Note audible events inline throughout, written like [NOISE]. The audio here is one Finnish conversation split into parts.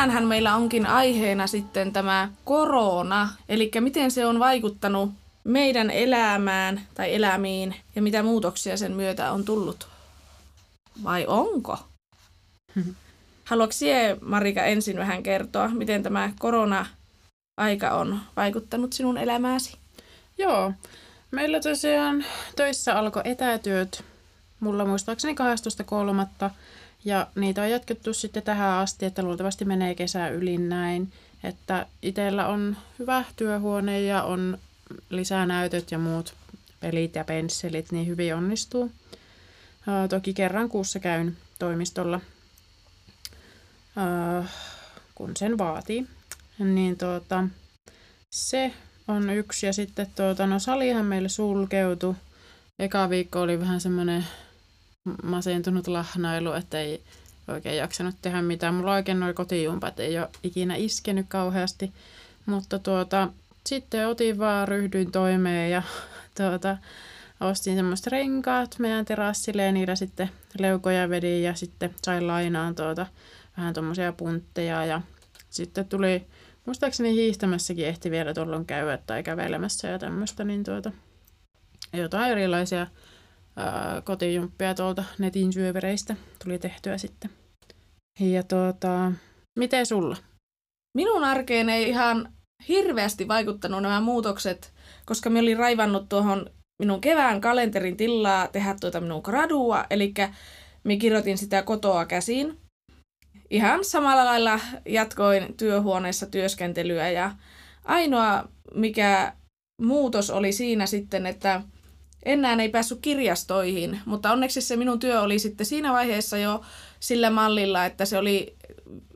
tänäänhän meillä onkin aiheena sitten tämä korona, eli miten se on vaikuttanut meidän elämään tai elämiin ja mitä muutoksia sen myötä on tullut. Vai onko? [LAUGHS] Haluatko sie, Marika, ensin vähän kertoa, miten tämä korona-aika on vaikuttanut sinun elämääsi? Joo, meillä tosiaan töissä alkoi etätyöt mulla muistaakseni 12.3. Ja niitä on jatkettu sitten tähän asti, että luultavasti menee kesä yli näin. Että itsellä on hyvä työhuone ja on lisää näytöt ja muut pelit ja pensselit, niin hyvin onnistuu. Toki kerran kuussa käyn toimistolla, kun sen vaatii. Niin tuota, se on yksi. Ja sitten tuota, no salihan meille sulkeutui. Eka viikko oli vähän semmoinen masentunut lahnailu, että ei oikein jaksanut tehdä mitään. Mulla oikein noin kotijumpat ei ole ikinä iskenyt kauheasti, mutta tuota, sitten otin vaan, ryhdyin toimeen ja [LAUGHS] tuota, ostin semmoista renkaat meidän terassille ja niillä sitten leukoja vedin ja sitten sain lainaan tuota, vähän tuommoisia puntteja ja sitten tuli, muistaakseni hiihtämässäkin ehti vielä tuolloin käydä tai kävelemässä ja tämmöistä, niin tuota, jotain erilaisia kotijumppia tuolta netin syövereistä tuli tehtyä sitten. Ja tuota, miten sulla? Minun arkeen ei ihan hirveästi vaikuttanut nämä muutokset, koska me olin raivannut tuohon minun kevään kalenterin tilaa tehdä tuota minun gradua, eli me kirjoitin sitä kotoa käsin. Ihan samalla lailla jatkoin työhuoneessa työskentelyä ja ainoa mikä muutos oli siinä sitten, että enää ei päässyt kirjastoihin, mutta onneksi se minun työ oli sitten siinä vaiheessa jo sillä mallilla, että se oli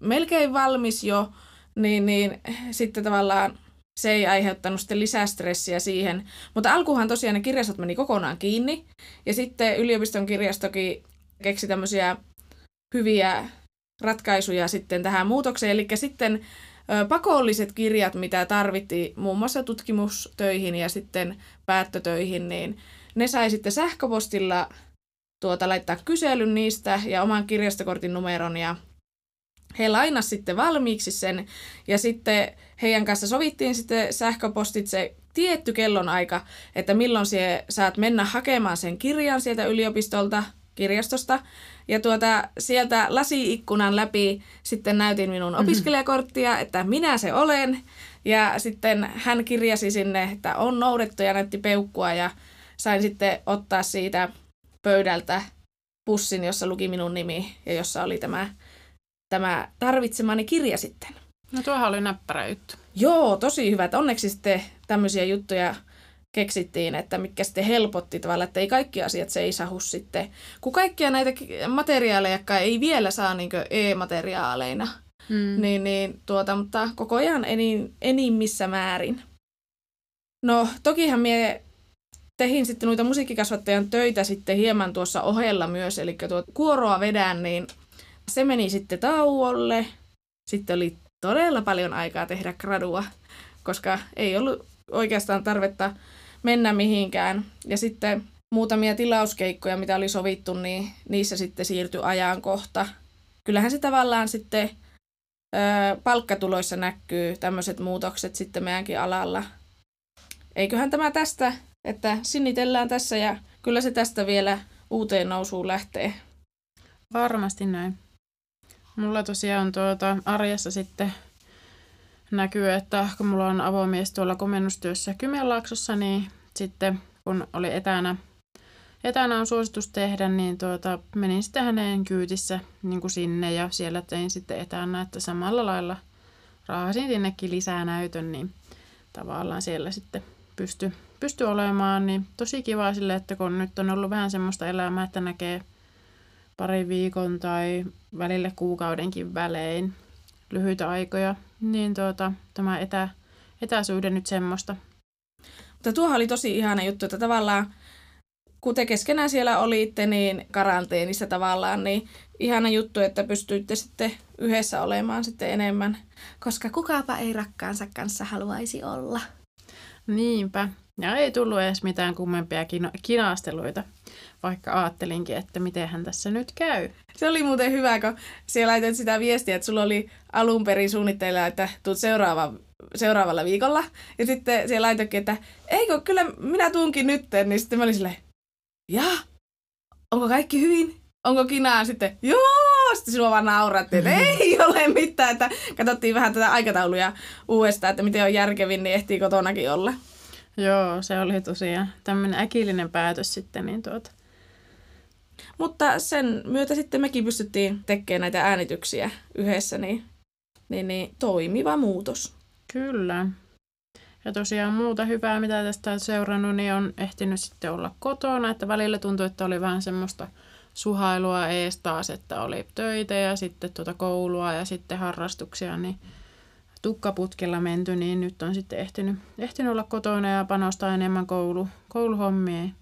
melkein valmis jo, niin, niin sitten tavallaan se ei aiheuttanut sitten lisää stressiä siihen. Mutta alkuhan tosiaan ne kirjastot meni kokonaan kiinni. Ja sitten yliopiston kirjastokin keksi tämmöisiä hyviä ratkaisuja sitten tähän muutokseen. Eli sitten pakolliset kirjat, mitä tarvittiin muun muassa tutkimustöihin ja sitten päättötöihin, niin ne sai sitten sähköpostilla tuota, laittaa kyselyn niistä ja oman kirjastokortin numeron ja he lainas sitten valmiiksi sen. Ja sitten heidän kanssa sovittiin sitten sähköpostit se tietty kellonaika, että milloin sie saat mennä hakemaan sen kirjan sieltä yliopistolta, kirjastosta. Ja tuota, sieltä lasiikkunan läpi sitten näytin minun mhm. opiskelijakorttia, että minä se olen. Ja sitten hän kirjasi sinne, että on noudettu ja näytti peukkua ja sain sitten ottaa siitä pöydältä pussin, jossa luki minun nimi ja jossa oli tämä, tämä tarvitsemani kirja sitten. No tuohan oli näppärä juttu. Joo, tosi hyvät. Onneksi sitten tämmöisiä juttuja keksittiin, että mikä sitten helpotti tavallaan, että ei kaikki asiat seisahu sitten. Kun kaikkia näitä materiaaleja ei vielä saa niin e-materiaaleina, mm. niin, niin tuota, mutta koko ajan enin, enimmissä määrin. No tokihan mie tehin sitten noita musiikkikasvattajan töitä sitten hieman tuossa ohella myös, eli tuo kuoroa vedän, niin se meni sitten tauolle. Sitten oli todella paljon aikaa tehdä gradua, koska ei ollut oikeastaan tarvetta mennä mihinkään. Ja sitten muutamia tilauskeikkoja, mitä oli sovittu, niin niissä sitten siirtyi ajankohta. Kyllähän se tavallaan sitten ö, palkkatuloissa näkyy tämmöiset muutokset sitten meidänkin alalla. Eiköhän tämä tästä, että sinnitellään tässä ja kyllä se tästä vielä uuteen nousuun lähtee. Varmasti näin. Mulla tosiaan tuota arjessa sitten näkyy, että kun mulla on avomies tuolla komennustyössä Kymenlaaksossa, niin sitten kun oli etänä, etänä on suositus tehdä, niin tuota, menin sitten hänen kyytissä niin kuin sinne ja siellä tein sitten etänä, että samalla lailla raahasin sinnekin lisää näytön, niin tavallaan siellä sitten pysty, pysty olemaan, niin tosi kiva sille, että kun nyt on ollut vähän semmoista elämää, että näkee pari viikon tai välille kuukaudenkin välein lyhyitä aikoja, niin tuota, tämä etä, etäsuhde nyt semmoista. Mutta tuohan oli tosi ihana juttu, että tavallaan kun te keskenään siellä olitte, niin karanteenissa tavallaan, niin ihana juttu, että pystyitte sitten yhdessä olemaan sitten enemmän, koska kukaapa ei rakkaansa kanssa haluaisi olla. Niinpä. Ja ei tullut edes mitään kummempia kino- kinasteluita, vaikka ajattelinkin, että miten hän tässä nyt käy. Se oli muuten hyvä, kun siellä laitoit sitä viestiä, että sulla oli alun perin suunnitteilla, että tuut seuraava, seuraavalla viikolla. Ja sitten siellä laitoikin, että eikö, kyllä minä tuunkin nytten. Niin sitten mä olin silleen, jaa, onko kaikki hyvin? Onko kinaa? Sitten, joo, sitten sinua vaan naurattiin, että [LAUGHS] ei ole mitään. Että katsottiin vähän tätä aikatauluja uudestaan, että miten on järkevin, niin ehtii kotonakin olla. Joo, se oli tosiaan tämmöinen äkillinen päätös sitten, niin tuota, Mutta sen myötä sitten mekin pystyttiin tekemään näitä äänityksiä yhdessä, niin, niin, niin toimiva muutos. Kyllä. Ja tosiaan muuta hyvää, mitä tästä on seurannut, niin on ehtinyt sitten olla kotona, että välillä tuntui, että oli vähän semmoista suhailua ees taas, että oli töitä ja sitten tuota koulua ja sitten harrastuksia, niin tukkaputkella menty, niin nyt on sitten ehtinyt, ehtinyt olla kotona ja panostaa enemmän koulu, kouluhommiin,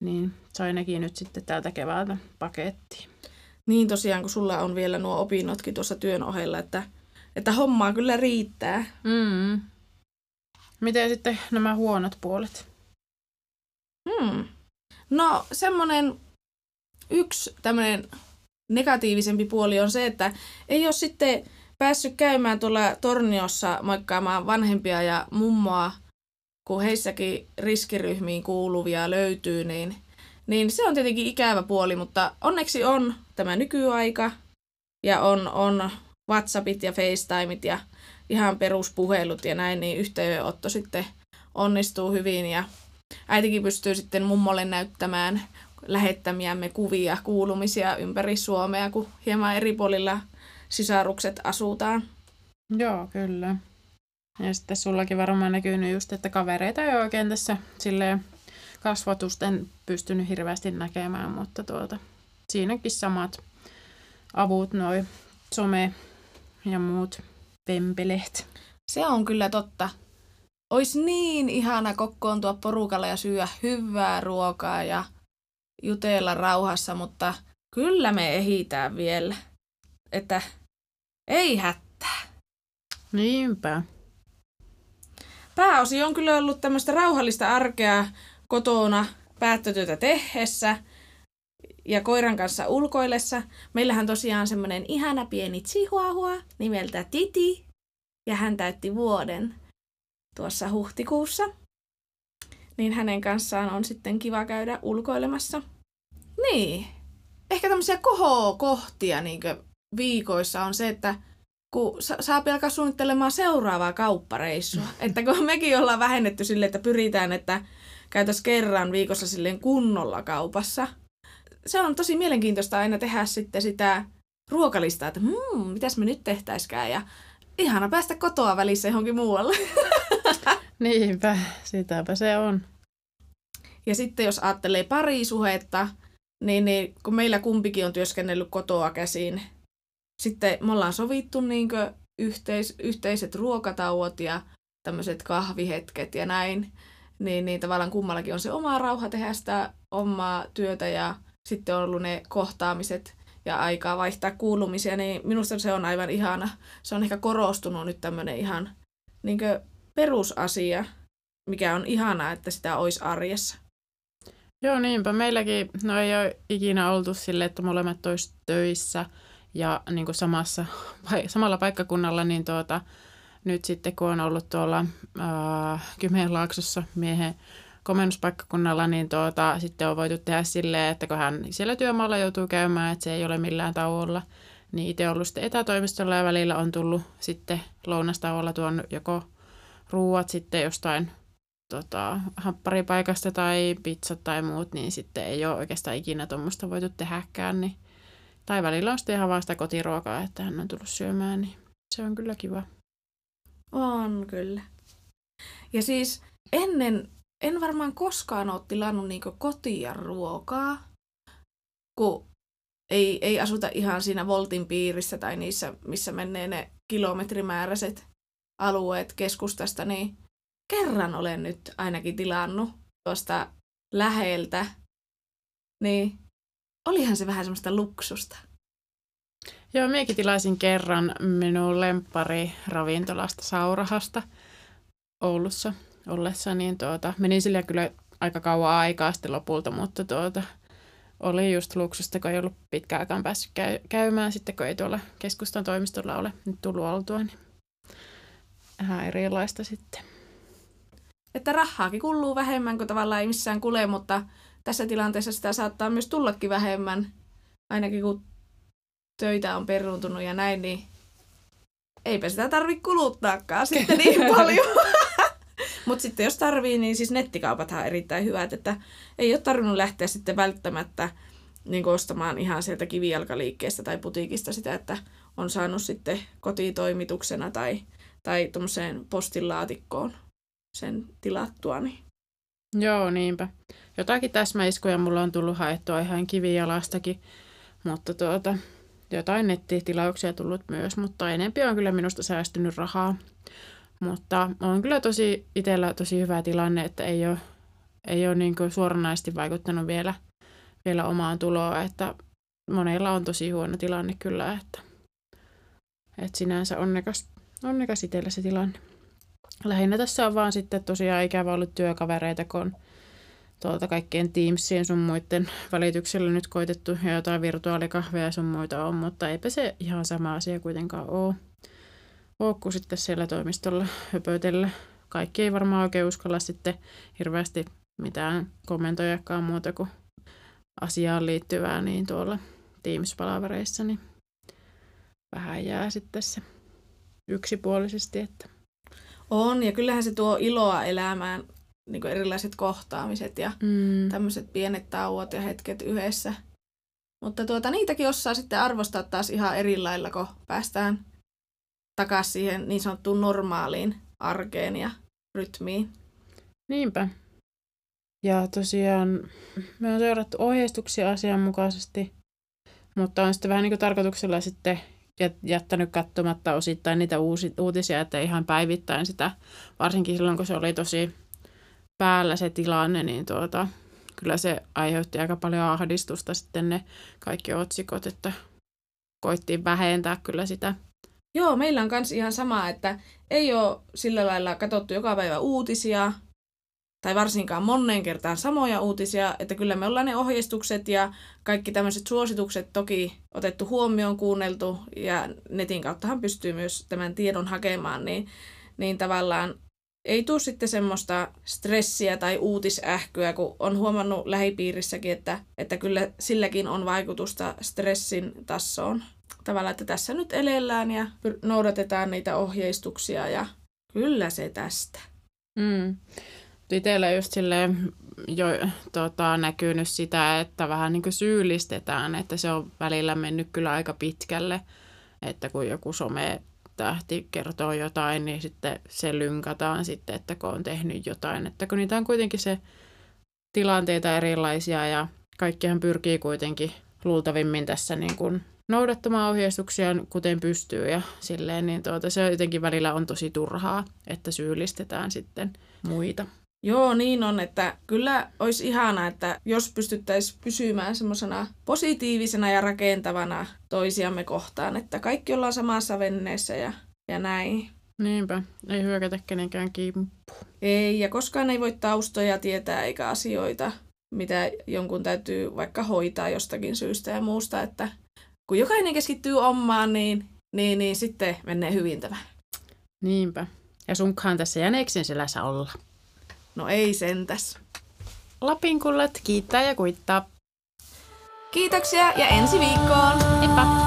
niin sai nekin nyt sitten täältä keväältä pakettiin. Niin tosiaan, kun sulla on vielä nuo opinnotkin tuossa työn ohella, että, että hommaa kyllä riittää. Mm. Miten sitten nämä huonot puolet? Hmm. No semmoinen yksi tämmöinen negatiivisempi puoli on se, että ei ole sitten päässyt käymään tuolla Torniossa moikkaamaan vanhempia ja mummoa, kun heissäkin riskiryhmiin kuuluvia löytyy, niin, niin se on tietenkin ikävä puoli, mutta onneksi on tämä nykyaika ja on, on WhatsAppit ja FaceTimeit ja ihan peruspuhelut ja näin, niin yhteydenotto sitten onnistuu hyvin ja äitikin pystyy sitten mummolle näyttämään lähettämiämme kuvia, kuulumisia ympäri Suomea, kun hieman eri puolilla sisarukset asutaan. Joo, kyllä. Ja sitten sullakin varmaan näkyy just, että kavereita ei oikein tässä silleen kasvatusten pystynyt hirveästi näkemään, mutta tuota, siinäkin samat avut, noi some ja muut pempeleht. Se on kyllä totta. Ois niin ihana kokoontua porukalla ja syödä hyvää ruokaa ja jutella rauhassa, mutta kyllä me ehitään vielä. Että ei hätää. Niinpä. Pääosi on kyllä ollut tämmöistä rauhallista arkea kotona päättötyötä tehdessä ja koiran kanssa ulkoillessa. Meillähän tosiaan semmoinen ihana pieni chihuahua nimeltä Titi ja hän täytti vuoden tuossa huhtikuussa. Niin hänen kanssaan on sitten kiva käydä ulkoilemassa. Niin. Ehkä tämmöisiä kohokohtia niin viikoissa on se, että kun sa- saa alkaa suunnittelemaan seuraavaa kauppareissua. Että kun mekin ollaan vähennetty sille, että pyritään, että käytäisiin kerran viikossa silleen kunnolla kaupassa. Se on tosi mielenkiintoista aina tehdä sitten sitä ruokalistaa, että mmm, mitäs me nyt tehtäiskään. Ja ihana päästä kotoa välissä johonkin muualle. [LAUGHS] Niinpä, sitäpä se on. Ja sitten jos ajattelee parisuhetta, niin, niin kun meillä kumpikin on työskennellyt kotoa käsin, sitten me ollaan sovittu niin yhteis, yhteiset ruokatauot ja tämmöiset kahvihetket ja näin, niin, niin tavallaan kummallakin on se oma rauha tehdä sitä omaa työtä ja sitten on ollut ne kohtaamiset ja aikaa vaihtaa kuulumisia, niin minusta se on aivan ihana. Se on ehkä korostunut nyt tämmöinen ihan niin perusasia, mikä on ihanaa, että sitä olisi arjessa. Joo, niinpä. Meilläkin no ei ole ikinä oltu sille, että molemmat olisi töissä ja niin kuin samassa, [LAUGHS] samalla paikkakunnalla, niin tuota, nyt sitten kun on ollut tuolla äh, Kymenlaaksossa miehen komennuspaikkakunnalla, niin tuota, sitten on voitu tehdä silleen, että kun hän siellä työmaalla joutuu käymään, että se ei ole millään tauolla, niin itse ollut sitten etätoimistolla ja välillä on tullut sitten lounastauolla tuon joko ruuat sitten jostain tota, happaripaikasta tai pizzat tai muut, niin sitten ei ole oikeastaan ikinä tuommoista voitu tehdäkään. Niin, tai välillä on sitten ihan vaan sitä kotiruokaa, että hän on tullut syömään, niin se on kyllä kiva. On kyllä. Ja siis ennen, en varmaan koskaan ole tilannut niinku kotia ruokaa, kun ei, ei asuta ihan siinä Voltin piirissä tai niissä, missä menee ne kilometrimääräiset alueet keskustasta, niin kerran olen nyt ainakin tilannut tuosta läheltä, niin olihan se vähän semmoista luksusta. Joo, minäkin tilasin kerran minun lempari ravintolasta Saurahasta Oulussa. ollessa, niin tuota, menin sillä kyllä aika kauan aikaa sitten lopulta, mutta tuota, oli just luksusta, kun ei ollut pitkään aikaan päässyt käy- käymään sitten, kun ei tuolla keskustan toimistolla ole nyt tullut oltua, niin vähän erilaista sitten. Että rahaakin kuluu vähemmän, kun tavallaan ei missään kule, mutta tässä tilanteessa sitä saattaa myös tullakin vähemmän, ainakin kun töitä on peruuntunut ja näin, niin eipä sitä tarvitse kuluttaakaan sitten niin [LAUGHS] paljon. Mutta sitten jos tarvii, niin siis nettikaupathan on erittäin hyvät, että ei ole tarvinnut lähteä sitten välttämättä niin ostamaan ihan sieltä kivijalkaliikkeestä tai putiikista sitä, että on saanut sitten kotitoimituksena tai, tai tuommoiseen postilaatikkoon sen tilattua. Niin. Joo, niinpä. Jotakin täsmäiskuja mulla on tullut haettua ihan kivijalastakin, mutta tuota, jotain nettitilauksia tullut myös, mutta enempi on kyllä minusta säästynyt rahaa. Mutta on kyllä tosi itsellä tosi hyvä tilanne, että ei ole, ei ole niin suoranaisesti vaikuttanut vielä, vielä omaan tuloon, että monella on tosi huono tilanne kyllä, että, että sinänsä onnekas, onnekas itsellä se tilanne. Lähinnä tässä on vaan sitten tosiaan ikävä ollut työkavereita, kun tuolta kaikkien Teamsien sun muiden välityksellä nyt koitettu ja jotain virtuaalikahveja sun muita on, mutta eipä se ihan sama asia kuitenkaan ole kuin sitten siellä toimistolla höpötellä. Kaikki ei varmaan oikein uskalla sitten hirveästi mitään kommentoijakaan muuta kuin asiaan liittyvää, niin tuolla Teams-palavereissa niin vähän jää sitten se yksipuolisesti. Että. On, ja kyllähän se tuo iloa elämään, niin erilaiset kohtaamiset ja mm. tämmöiset pienet tauot ja hetket yhdessä. Mutta tuota, niitäkin osaa sitten arvostaa taas ihan eri lailla, kun päästään takaisin siihen niin sanottuun normaaliin arkeen ja rytmiin. Niinpä. Ja tosiaan me on seurattu ohjeistuksia asianmukaisesti, mutta on sitten vähän niin kuin tarkoituksella sitten jättänyt katsomatta osittain niitä uusi, uutisia, että ihan päivittäin sitä, varsinkin silloin kun se oli tosi päällä se tilanne, niin tuota, kyllä se aiheutti aika paljon ahdistusta sitten ne kaikki otsikot, että koittiin vähentää kyllä sitä. Joo, meillä on myös ihan sama, että ei ole sillä lailla katsottu joka päivä uutisia, tai varsinkaan moneen kertaan samoja uutisia, että kyllä me ollaan ne ohjeistukset ja kaikki tämmöiset suositukset toki otettu huomioon, kuunneltu, ja netin kauttahan pystyy myös tämän tiedon hakemaan, niin, niin tavallaan ei tule sitten semmoista stressiä tai uutisähkyä, kun on huomannut lähipiirissäkin, että, että kyllä silläkin on vaikutusta stressin tasoon tavallaan, että tässä nyt elellään ja noudatetaan niitä ohjeistuksia ja kyllä se tästä. Mm. Itsellä just silleen jo tota, näkynyt sitä, että vähän niin kuin syyllistetään, että se on välillä mennyt kyllä aika pitkälle, että kun joku some tähti kertoo jotain, niin sitten se lynkataan sitten, että kun on tehnyt jotain. Että kun niitä on kuitenkin se tilanteita erilaisia ja kaikkihan pyrkii kuitenkin luultavimmin tässä niin kuin noudattamaan ohjeistuksia kuten pystyy ja silleen, niin tuota, se jotenkin välillä on tosi turhaa, että syyllistetään sitten muita. Joo, niin on, että kyllä olisi ihana, että jos pystyttäisiin pysymään semmoisena positiivisena ja rakentavana toisiamme kohtaan, että kaikki ollaan samassa venneessä ja, ja näin. Niinpä, ei hyökätä kenenkään kimppu. Ei, ja koskaan ei voi taustoja tietää eikä asioita, mitä jonkun täytyy vaikka hoitaa jostakin syystä ja muusta, että kun jokainen keskittyy omaan, niin, niin, niin sitten menee hyvin tämä. Niinpä. Ja sunkaan tässä jäneksen selässä olla. No ei sentäs. Lapin kullat kiittää ja kuittaa. Kiitoksia ja ensi viikkoon. Heippa! Hei hei!